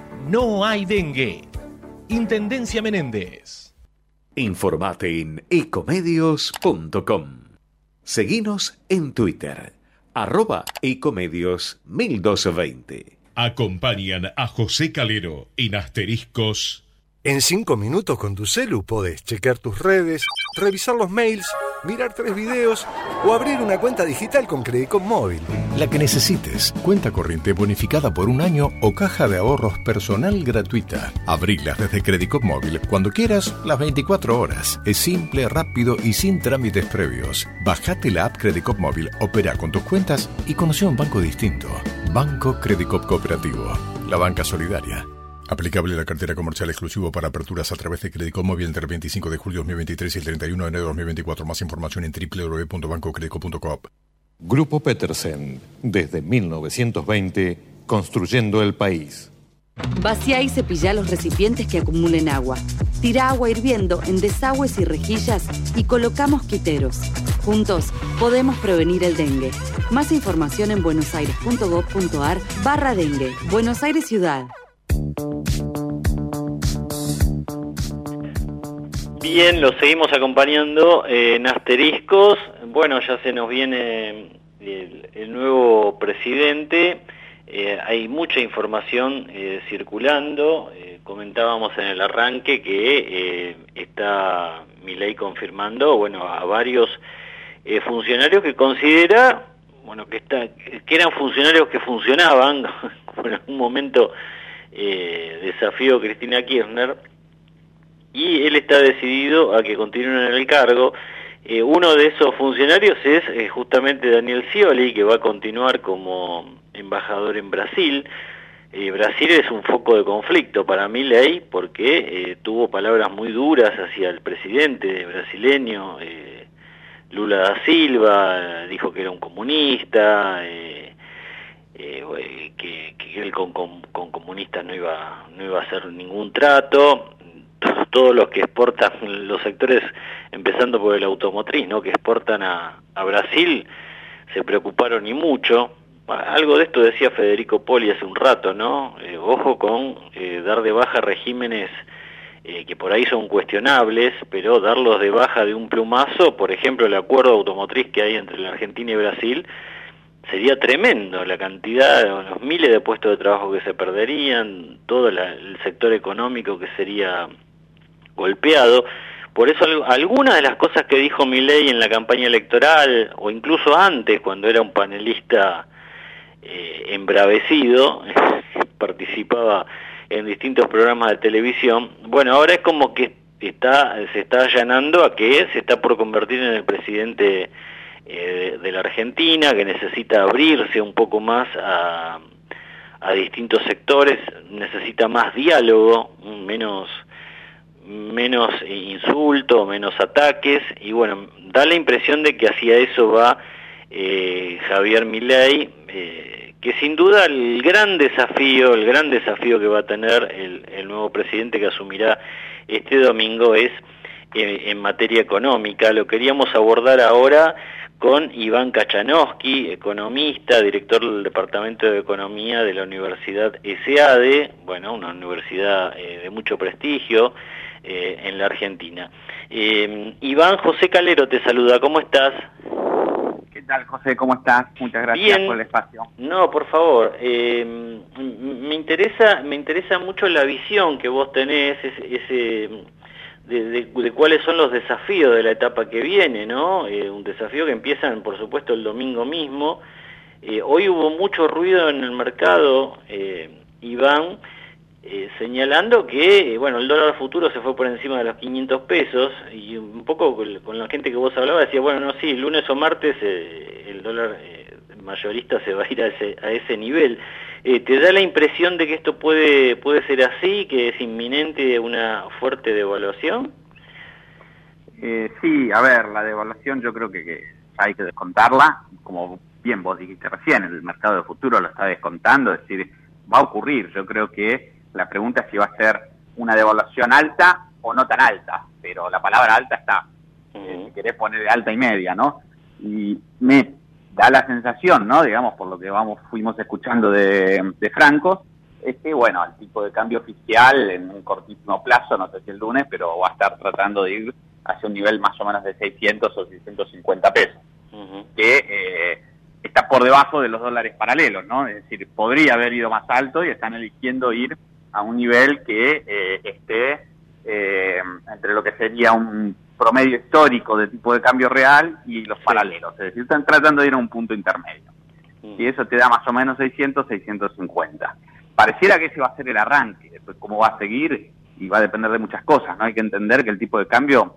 no hay dengue. Intendencia Menéndez. Informate en ecomedios.com. Seguinos en Twitter, arroba ecomedios 1220. Acompañan a José Calero en asteriscos en cinco minutos con tu celu podés chequear tus redes, revisar los mails, mirar tres videos o abrir una cuenta digital con Credicop Móvil. La que necesites. Cuenta corriente bonificada por un año o caja de ahorros personal gratuita. Abrilas desde Credicop Móvil cuando quieras, las 24 horas. Es simple, rápido y sin trámites previos. Bajate la app Credicop Móvil, opera con tus cuentas y conoce un banco distinto. Banco Credicop Cooperativo. La banca solidaria. Aplicable la cartera comercial exclusivo para aperturas a través de Crédito Móvil entre el 25 de julio de 2023 y el 31 de enero de 2024. Más información en www.bancocredico.com. Grupo Petersen, desde 1920, construyendo el país. Vacía y cepilla los recipientes que acumulen agua. Tira agua hirviendo en desagües y rejillas y colocamos quiteros. Juntos podemos prevenir el dengue. Más información en buenosaires.gov.ar barra dengue. Buenos Aires Ciudad. Bien, lo seguimos acompañando en asteriscos. Bueno, ya se nos viene el, nuevo presidente. Eh, hay mucha información eh, circulando. Eh, comentábamos en el arranque que está mi ley confirmando bueno, a varios funcionarios que considera bueno, que, está, que eran funcionarios que funcionaban, en un momento eh, desafío Cristina Kirchner, y él está decidido a que continúen en el cargo. Eh, uno de esos funcionarios es eh, justamente Daniel Scioli, que va a continuar como embajador en Brasil. Eh, Brasil es un foco de conflicto para mi ley porque tuvo palabras muy duras hacia el presidente brasileño, Lula da Silva, dijo que era un comunista, que, él con, con, comunistas no iba, no iba a hacer ningún trato todos los que exportan, los sectores, empezando por el automotriz, ¿no? que exportan a, Brasil, se preocuparon y mucho. Algo de esto decía Federico Poli hace un rato, ¿no? Eh, ojo con eh, dar de baja regímenes eh, que por ahí son cuestionables, pero darlos de baja de un plumazo, por ejemplo, el acuerdo automotriz que hay entre la Argentina y Brasil, sería tremendo la cantidad, los miles de puestos de trabajo que se perderían, todo el sector económico que sería golpeado. Por eso algunas de las cosas que dijo Milei en la campaña electoral, o incluso antes, cuando era un panelista eh, embravecido, participaba en distintos programas de televisión, bueno, ahora es como que está, se está allanando a que se está por convertir en el presidente eh, de la Argentina, que necesita abrirse un poco más a, a distintos sectores, necesita más diálogo, menos menos insulto, menos ataques, y bueno, da la impresión de que hacia eso va eh, Javier Milei, eh, que sin duda el gran desafío, el gran desafío que va a tener el, nuevo presidente que asumirá este domingo es eh, en materia económica. Lo queríamos abordar ahora con Iván Kachanowski, economista, director del Departamento de Economía de la Universidad SADE, bueno, una universidad de mucho prestigio, eh, en la Argentina. Eh, Iván José Calero te saluda, ¿cómo estás? ¿Qué tal, José? ¿Cómo estás? Muchas gracias por el espacio. No, por favor. Eh, me interesa, me interesa mucho la visión que vos tenés, ese, de, cuáles son los desafíos de la etapa que viene, ¿no? un desafío que empiezan, por supuesto, el domingo mismo. hoy hubo mucho ruido en el mercado, Iván, eh, señalando que, bueno, el dólar futuro se fue por encima de los 500 pesos y un poco con, la gente que vos hablabas decía, bueno, no, sí, lunes o martes eh, el dólar eh, mayorista se va a ir a ese, a ese nivel. ¿Te da la impresión de que esto puede, puede ser así, que es inminente una fuerte devaluación? sí, a ver, la devaluación yo creo que, que hay que descontarla, como bien vos dijiste recién, el mercado de futuro lo está descontando, es decir, va a ocurrir, yo creo que la pregunta es si va a ser una devaluación alta o no tan alta, pero la palabra alta está, eh, si querés poner de alta y media, ¿no? Y me da la sensación, ¿no? Digamos, por lo que vamos fuimos escuchando de, de Franco, es que, bueno, el tipo de cambio oficial en un cortísimo plazo, no sé si el lunes, pero va a estar tratando de ir hacia un nivel más o menos de 600 o 650 pesos, que eh, está por debajo de los dólares paralelos, ¿no? Es decir, podría haber ido más alto y están eligiendo ir a un nivel que eh, esté eh, entre lo que sería un promedio histórico de tipo de cambio real y los paralelos. Es decir, están tratando de ir a un punto intermedio. Mm. Y eso te da más o menos 600, 650. Pareciera que ese va a ser el arranque. Después, cómo va a seguir y va a depender de muchas cosas. no Hay que entender que el tipo de cambio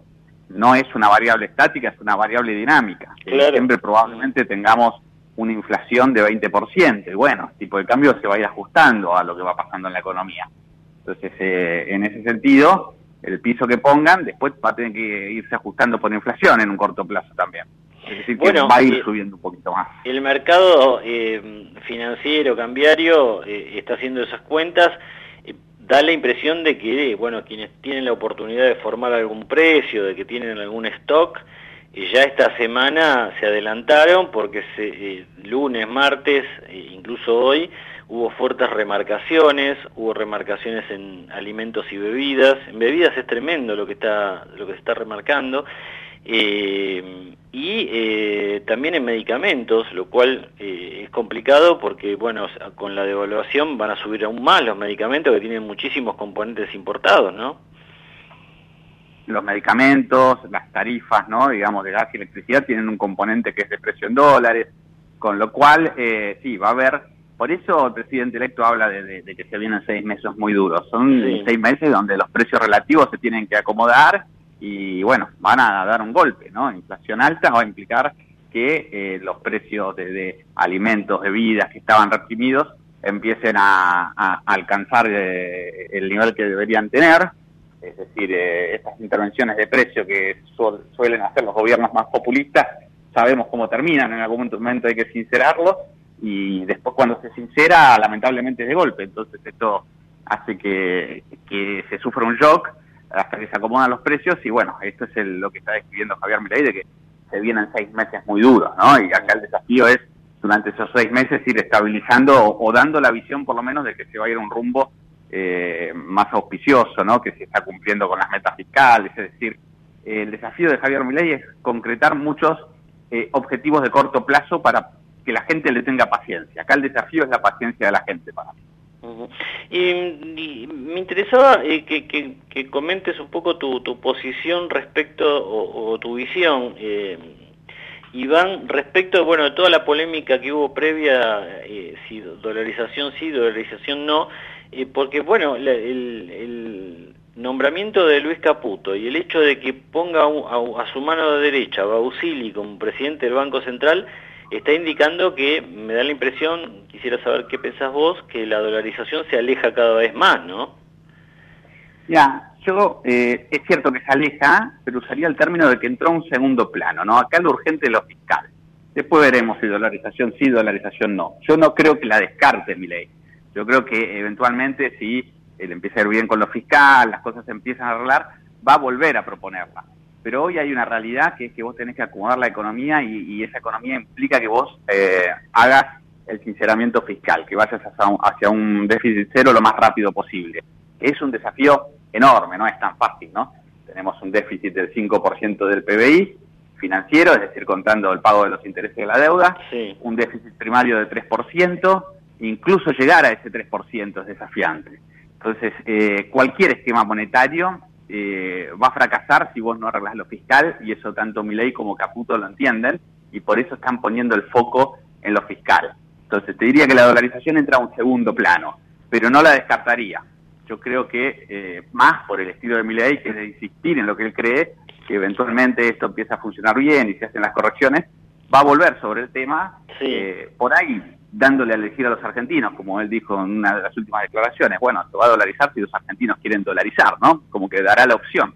no es una variable estática, es una variable dinámica. Siempre probablemente tengamos una inflación de 20%. Y bueno, el tipo de cambio se va a ir ajustando a lo que va pasando en la economía. Entonces, eh, en ese sentido, el piso que pongan después va a tener que irse ajustando por inflación en un corto plazo también. Es decir, que va a ir subiendo un poquito más. El mercado eh, financiero, cambiario, eh, está haciendo esas cuentas. da la impresión de que, bueno, quienes tienen la oportunidad de formar algún precio, de que tienen algún stock, y ya esta semana se adelantaron porque se, eh, lunes, martes, e incluso hoy, hubo fuertes remarcaciones, hubo remarcaciones en alimentos y bebidas. En bebidas es tremendo lo que, está, lo que se está remarcando. Eh, y eh, también en medicamentos, lo cual es complicado porque, bueno, con la devaluación van a subir aún más los medicamentos que tienen muchísimos componentes importados, ¿no? Los medicamentos, las tarifas, ¿no? digamos, de gas y electricidad tienen un componente que es de precio en dólares, Con lo cual, eh, sí, va a haber, por eso el presidente electo habla de, que se vienen seis meses muy duros. Son seis meses donde los precios relativos se tienen que acomodar y bueno, van a dar un golpe, ¿no? Inflación alta va a implicar que eh, los precios de, alimentos, bebidas que estaban reprimidos empiecen a, alcanzar eh, el nivel que deberían tener. Es decir, eh, estas intervenciones de precio que suelen hacer los gobiernos más populistas, sabemos cómo terminan, en algún momento hay que sincerarlo, y después cuando se sincera, lamentablemente es de golpe. Entonces esto hace que, que se sufra un shock hasta que se acomodan los precios, y bueno, esto es lo que está describiendo Javier Milei, de que se vienen seis meses muy duros, ¿no? Y acá el desafío es, durante esos seis meses, ir estabilizando o, dando la visión, por lo menos, de que se va a ir un rumbo eh, más auspicioso, ¿no? Que se está cumpliendo con las metas fiscales, es decir, el desafío de Javier Milei es concretar muchos eh, objetivos de corto plazo para que la gente le tenga paciencia. Acá el desafío es la paciencia de la gente para mí. Me interesaba eh, que, comentes un poco tu, posición respecto o, tu visión, eh, Iván, respecto bueno, de toda la polémica que hubo previa, eh, si dolarización sí, dolarización no, eh, porque bueno, el, nombramiento de Luis Caputo y el hecho de que ponga a, su mano derecha a Bausili como presidente del Banco Central, está indicando que, me da la impresión, quisiera saber qué pensás vos, que la dolarización se aleja cada vez más, ¿no? Ya, yo, eh, es cierto que se aleja, pero usaría el término de que entró a un segundo plano, ¿no? Acá lo urgente es lo fiscal. Después veremos si dolarización sí, dolarización no. Yo no creo que la descarte mi ley. Yo creo que eventualmente si él empieza a ir bien con lo fiscal, las cosas se empiezan a arreglar, va a volver a proponerla pero hoy hay una realidad que es que vos tenés que acomodar la economía y, esa economía implica que vos eh, hagas el sinceramiento fiscal, que vayas hacia un, déficit cero lo más rápido posible. Es un desafío enorme, no es tan fácil, ¿no? Tenemos un déficit del 5% del PBI financiero, es decir, contando el pago de los intereses de la deuda, un déficit primario de 3%, incluso llegar a ese 3% es desafiante. Entonces, eh, cualquier esquema monetario eh, va a fracasar si vos no arreglás lo fiscal y eso tanto Milei como Caputo lo entienden y por eso están poniendo el foco en lo fiscal. Entonces te diría que la dolarización entra a un segundo plano, pero no la descartaría. Yo creo que eh, más por el estilo de Milei, que es de insistir en lo que él cree, que eventualmente esto empieza a funcionar bien y se hacen las correcciones, va a volver sobre el tema. Eh, por ahí dándole a elegir a los argentinos, como él dijo en una de las últimas declaraciones, bueno, se va a dolarizar si los argentinos quieren dolarizar, ¿no? Como que dará la opción.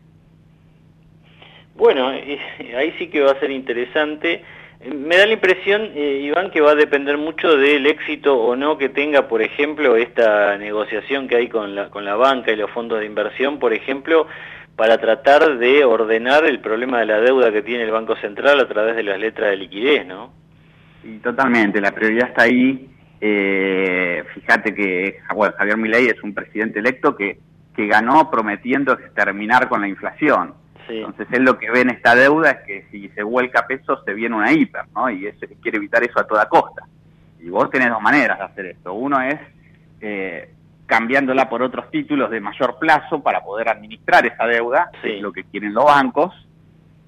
Bueno, eh, ahí sí que va a ser interesante. Me da la impresión, eh, Iván, que va a depender mucho del éxito o no que tenga, por ejemplo, esta negociación que hay con la, con la banca y los fondos de inversión, por ejemplo, para tratar de ordenar el problema de la deuda que tiene el Banco Central a través de las letras de liquidez, ¿no? Sí, totalmente, la prioridad está ahí. Eh, fíjate que bueno, Javier Milei es un presidente electo que, que ganó prometiendo terminar con la inflación. Entonces él lo que ve en esta deuda es que si se vuelca peso se viene una hiper, ¿no? Y ese, quiere evitar eso a toda costa. Y vos tenés dos maneras de hacer esto. Uno es eh, cambiándola por otros títulos de mayor plazo para poder administrar esa deuda, es lo que quieren los bancos,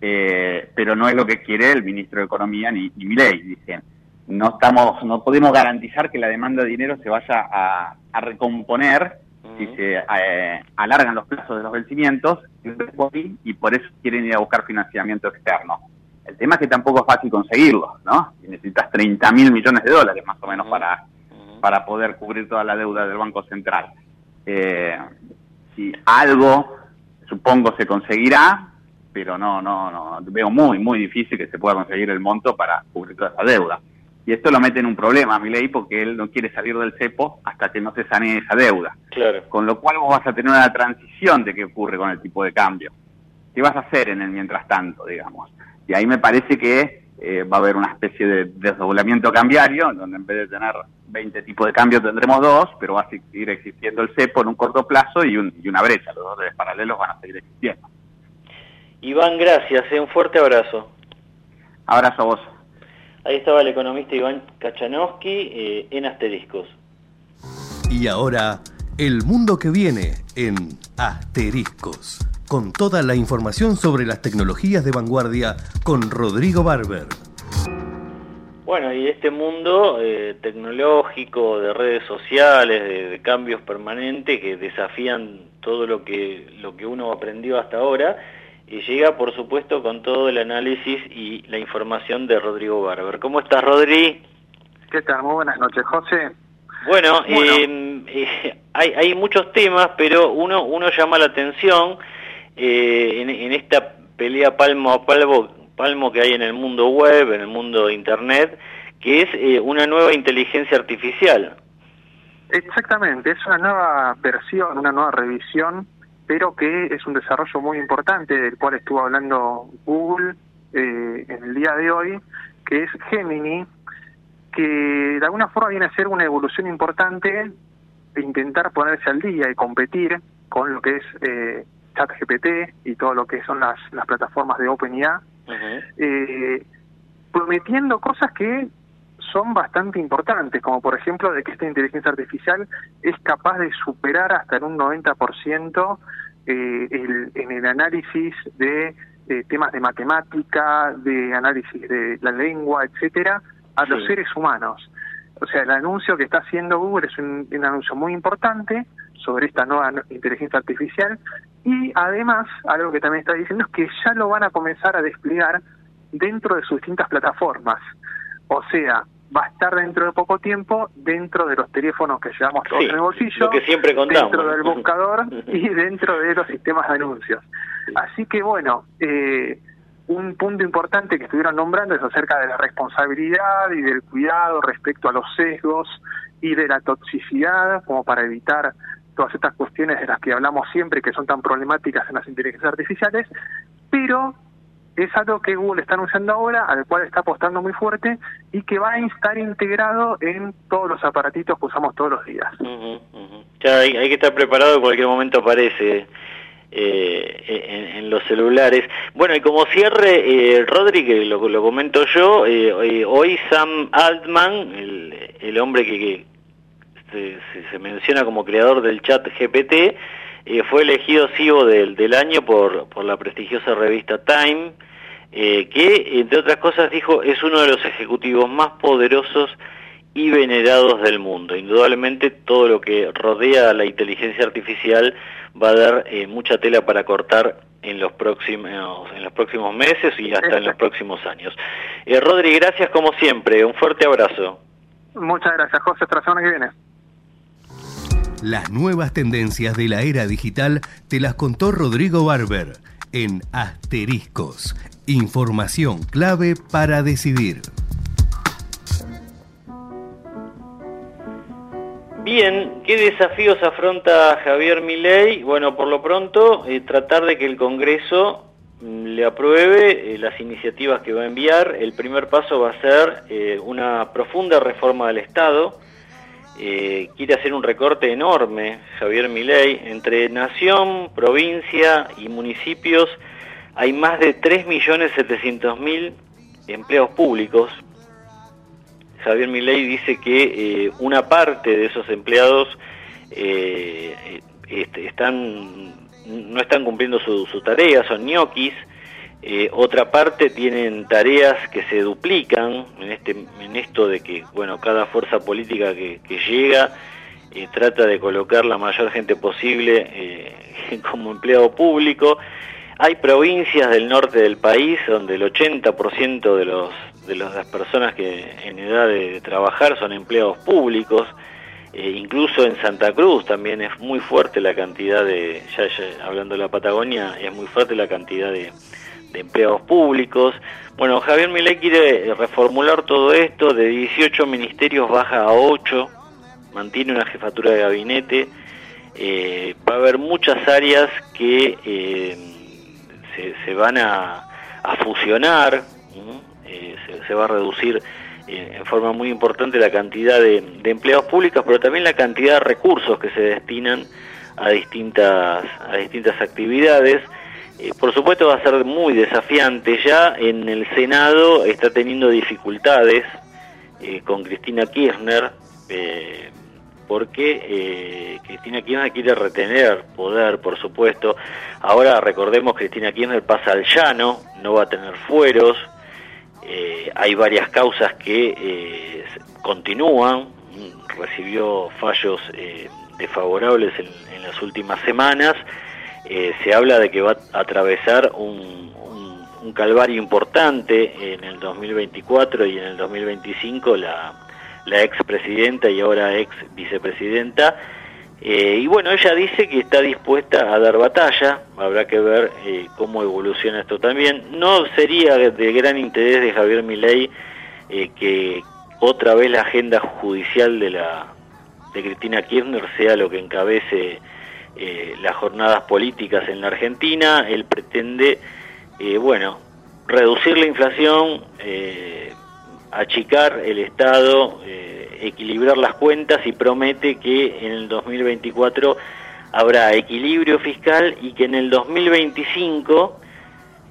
eh, pero no es lo que quiere el ministro de Economía ni, ni ley. Dicen, no estamos, no podemos garantizar que la demanda de dinero se vaya a, recomponer si se eh, alargan los plazos de los vencimientos y por eso quieren ir a buscar financiamiento externo. El tema es que tampoco es fácil conseguirlo, ¿no? necesitas 30 mil millones de dólares más o menos para, para poder cubrir toda la deuda del Banco Central. Eh, si algo, supongo, se conseguirá, pero no, no, no, veo muy, muy difícil que se pueda conseguir el monto para cubrir toda esa deuda. Y esto lo mete en un problema a ley porque él no quiere salir del cepo hasta que no se sane esa deuda. Claro. Con lo cual vos vas a tener una transición de qué ocurre con el tipo de cambio. ¿Qué vas a hacer en el mientras tanto, digamos? Y ahí me parece que eh, va a haber una especie de desdoblamiento cambiario, donde en vez de tener 20 tipos de cambio tendremos dos, pero va a seguir existiendo el cepo en un corto plazo y, un, y una brecha. Los dos paralelos van a seguir existiendo. Iván, gracias, eh, un fuerte abrazo. Abrazo a vos. Ahí estaba el economista Iván Kachanowski eh, en Asteriscos. Y ahora, el mundo que viene en Asteriscos, con toda la información sobre las tecnologías de vanguardia con Rodrigo Barber. Bueno, y este mundo eh, tecnológico, de redes sociales, de, cambios permanentes que desafían todo lo que, lo que uno aprendió hasta ahora, y llega por supuesto con todo el análisis y la información de Rodrigo Barber. ¿Cómo estás, Rodri? ¿Qué tal? Muy buenas noches, José. Bueno, em, eh, hay, hay muchos temas, pero uno, uno llama la atención eh, en, en esta pelea palmo a palmo palmo que hay en el mundo web, en el mundo de Internet, que es eh, una nueva inteligencia artificial. Exactamente, es una nueva versión, una nueva revisión, pero que es un desarrollo muy importante del cual estuvo hablando Google eh, en el día de hoy, que es Gemini, que de alguna forma viene a ser una evolución importante de intentar ponerse al día y competir con lo que es eh, ChatGPT y todo lo que son las, las plataformas de OpenIA, eh, prometiendo cosas que son bastante importantes, como por ejemplo de que esta inteligencia artificial es capaz de superar hasta en un 90% eh, el, en el análisis de eh, temas de matemática, de análisis de la lengua, etcétera, a los seres humanos. O sea, el anuncio que está haciendo Google es un, un anuncio muy importante sobre esta nueva inteligencia artificial y además, algo que también está diciendo es que ya lo van a comenzar a desplegar dentro de sus distintas plataformas. O sea, va a estar dentro de poco tiempo dentro de los teléfonos que llevamos todos en el bolsillo, que siempre dentro del buscador y dentro de los sistemas de anuncios. Así que bueno, eh, un punto importante que estuvieron nombrando es acerca de la responsabilidad y del cuidado respecto a los sesgos y de la toxicidad, como para evitar todas estas cuestiones de las que hablamos siempre que son tan problemáticas en las inteligencias artificiales, pero es algo que Google está anunciando ahora, al cual está apostando muy fuerte y que va a estar integrado en todos los aparatitos que usamos todos los días. Ya hay, que estar preparado, en cualquier momento aparece eh, en, los celulares. Bueno, y como cierre, eh, Rodri, que lo, comento yo, eh, hoy Sam Altman, el, el hombre que, se, se, menciona como creador del chat GPT, eh, fue elegido CEO del, del año por, por la prestigiosa revista Time, eh, que entre otras cosas dijo es uno de los ejecutivos más poderosos y venerados del mundo. Indudablemente todo lo que rodea a la inteligencia artificial va a dar eh, mucha tela para cortar en los próximos en los próximos meses y hasta en los próximos años. Eh, Rodri, gracias como siempre, un fuerte abrazo. Muchas gracias, José, hasta la semana que viene. Las nuevas tendencias de la era digital te las contó Rodrigo Barber en Asteriscos. Información clave para decidir. Bien, ¿qué desafíos afronta Javier Milei? Bueno, por lo pronto, eh, tratar de que el Congreso mm, le apruebe eh, las iniciativas que va a enviar. El primer paso va a ser eh, una profunda reforma del Estado. quiere hacer un recorte enorme, Javier Milei, entre nación, provincia y municipios. Hay más de 3.700.000 empleos públicos. Javier Milei dice que eh, una parte de esos empleados eh, no están cumpliendo su, tarea, son ñoquis, eh, otra parte tienen tareas que se duplican en este en esto de que bueno cada fuerza política que llega trata de colocar la mayor gente posible como empleado público hay provincias del norte del país donde el 80% de los de las personas que en edad de trabajar son empleados públicos, eh, incluso en Santa Cruz también es muy fuerte la cantidad de, ya, hablando de la Patagonia, es muy fuerte la cantidad de, empleados públicos. Bueno, Javier Milei quiere reformular todo esto, de 18 ministerios baja a 8, mantiene una jefatura de gabinete, eh, va a haber muchas áreas que eh, se, van a, fusionar, eh, se, va a reducir eh, en forma muy importante la cantidad de, empleados públicos, pero también la cantidad de recursos que se destinan a distintas, a distintas actividades. Eh, por supuesto va a ser muy desafiante. Ya en el Senado está teniendo dificultades con Cristina Kirchner, porque Cristina Kirchner quiere retener poder, por supuesto. Ahora recordemos que Cristina Kirchner pasa al llano, no va a tener fueros, Eh, hay varias causas que eh, continúan, recibió fallos eh, desfavorables en, las últimas semanas, se habla de que va a atravesar un, un, calvario importante en el 2024 y en el 2025 la, la expresidenta y ahora ex vicepresidenta, eh, y bueno, ella dice que está dispuesta a dar batalla, habrá que ver eh, cómo evoluciona esto también. No sería de gran interés de Javier Milei eh, que otra vez la agenda judicial de la de Cristina Kirchner sea lo que encabece las jornadas políticas en la Argentina. Él pretende, bueno, reducir la inflación, achicar el Estado equilibrar las cuentas y promete que en el 2024 habrá equilibrio fiscal y que en el 2025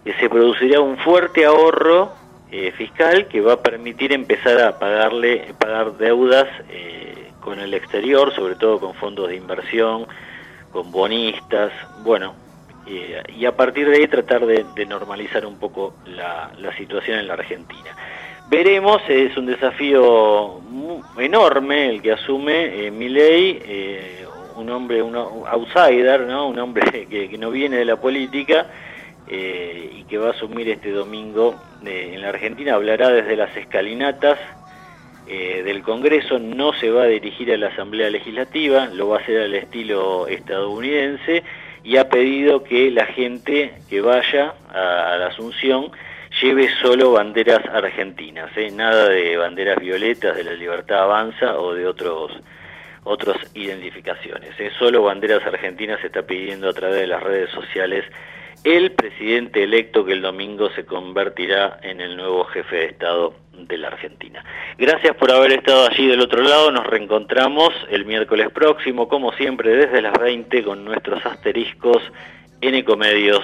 eh, se producirá un fuerte ahorro eh, fiscal que va a permitir empezar a pagarle pagar deudas eh, con el exterior, sobre todo con fondos de inversión, con bonistas, bueno, y a partir de ahí tratar de, normalizar un poco la situación en la Argentina. Veremos, es un desafío enorme el que asume eh, Milei, eh, un hombre, un outsider, un hombre que, no viene de la política eh, y que va a asumir este domingo eh, en la Argentina. Hablará desde las escalinatas del Congreso, no se va a dirigir a la Asamblea Legislativa, lo va a hacer al estilo estadounidense y ha pedido que la gente que vaya a la Asunción lleve solo banderas argentinas, ¿eh? nada de banderas violetas de la Libertad Avanza o de otros otras identificaciones. ¿eh? Solo banderas argentinas se está pidiendo a través de las redes sociales el presidente electo que el domingo se convertirá en el nuevo jefe de Estado de la Argentina. Gracias por haber estado allí del otro lado. Nos reencontramos el miércoles próximo, como siempre, desde las 20 con nuestros asteriscos en Ecomedios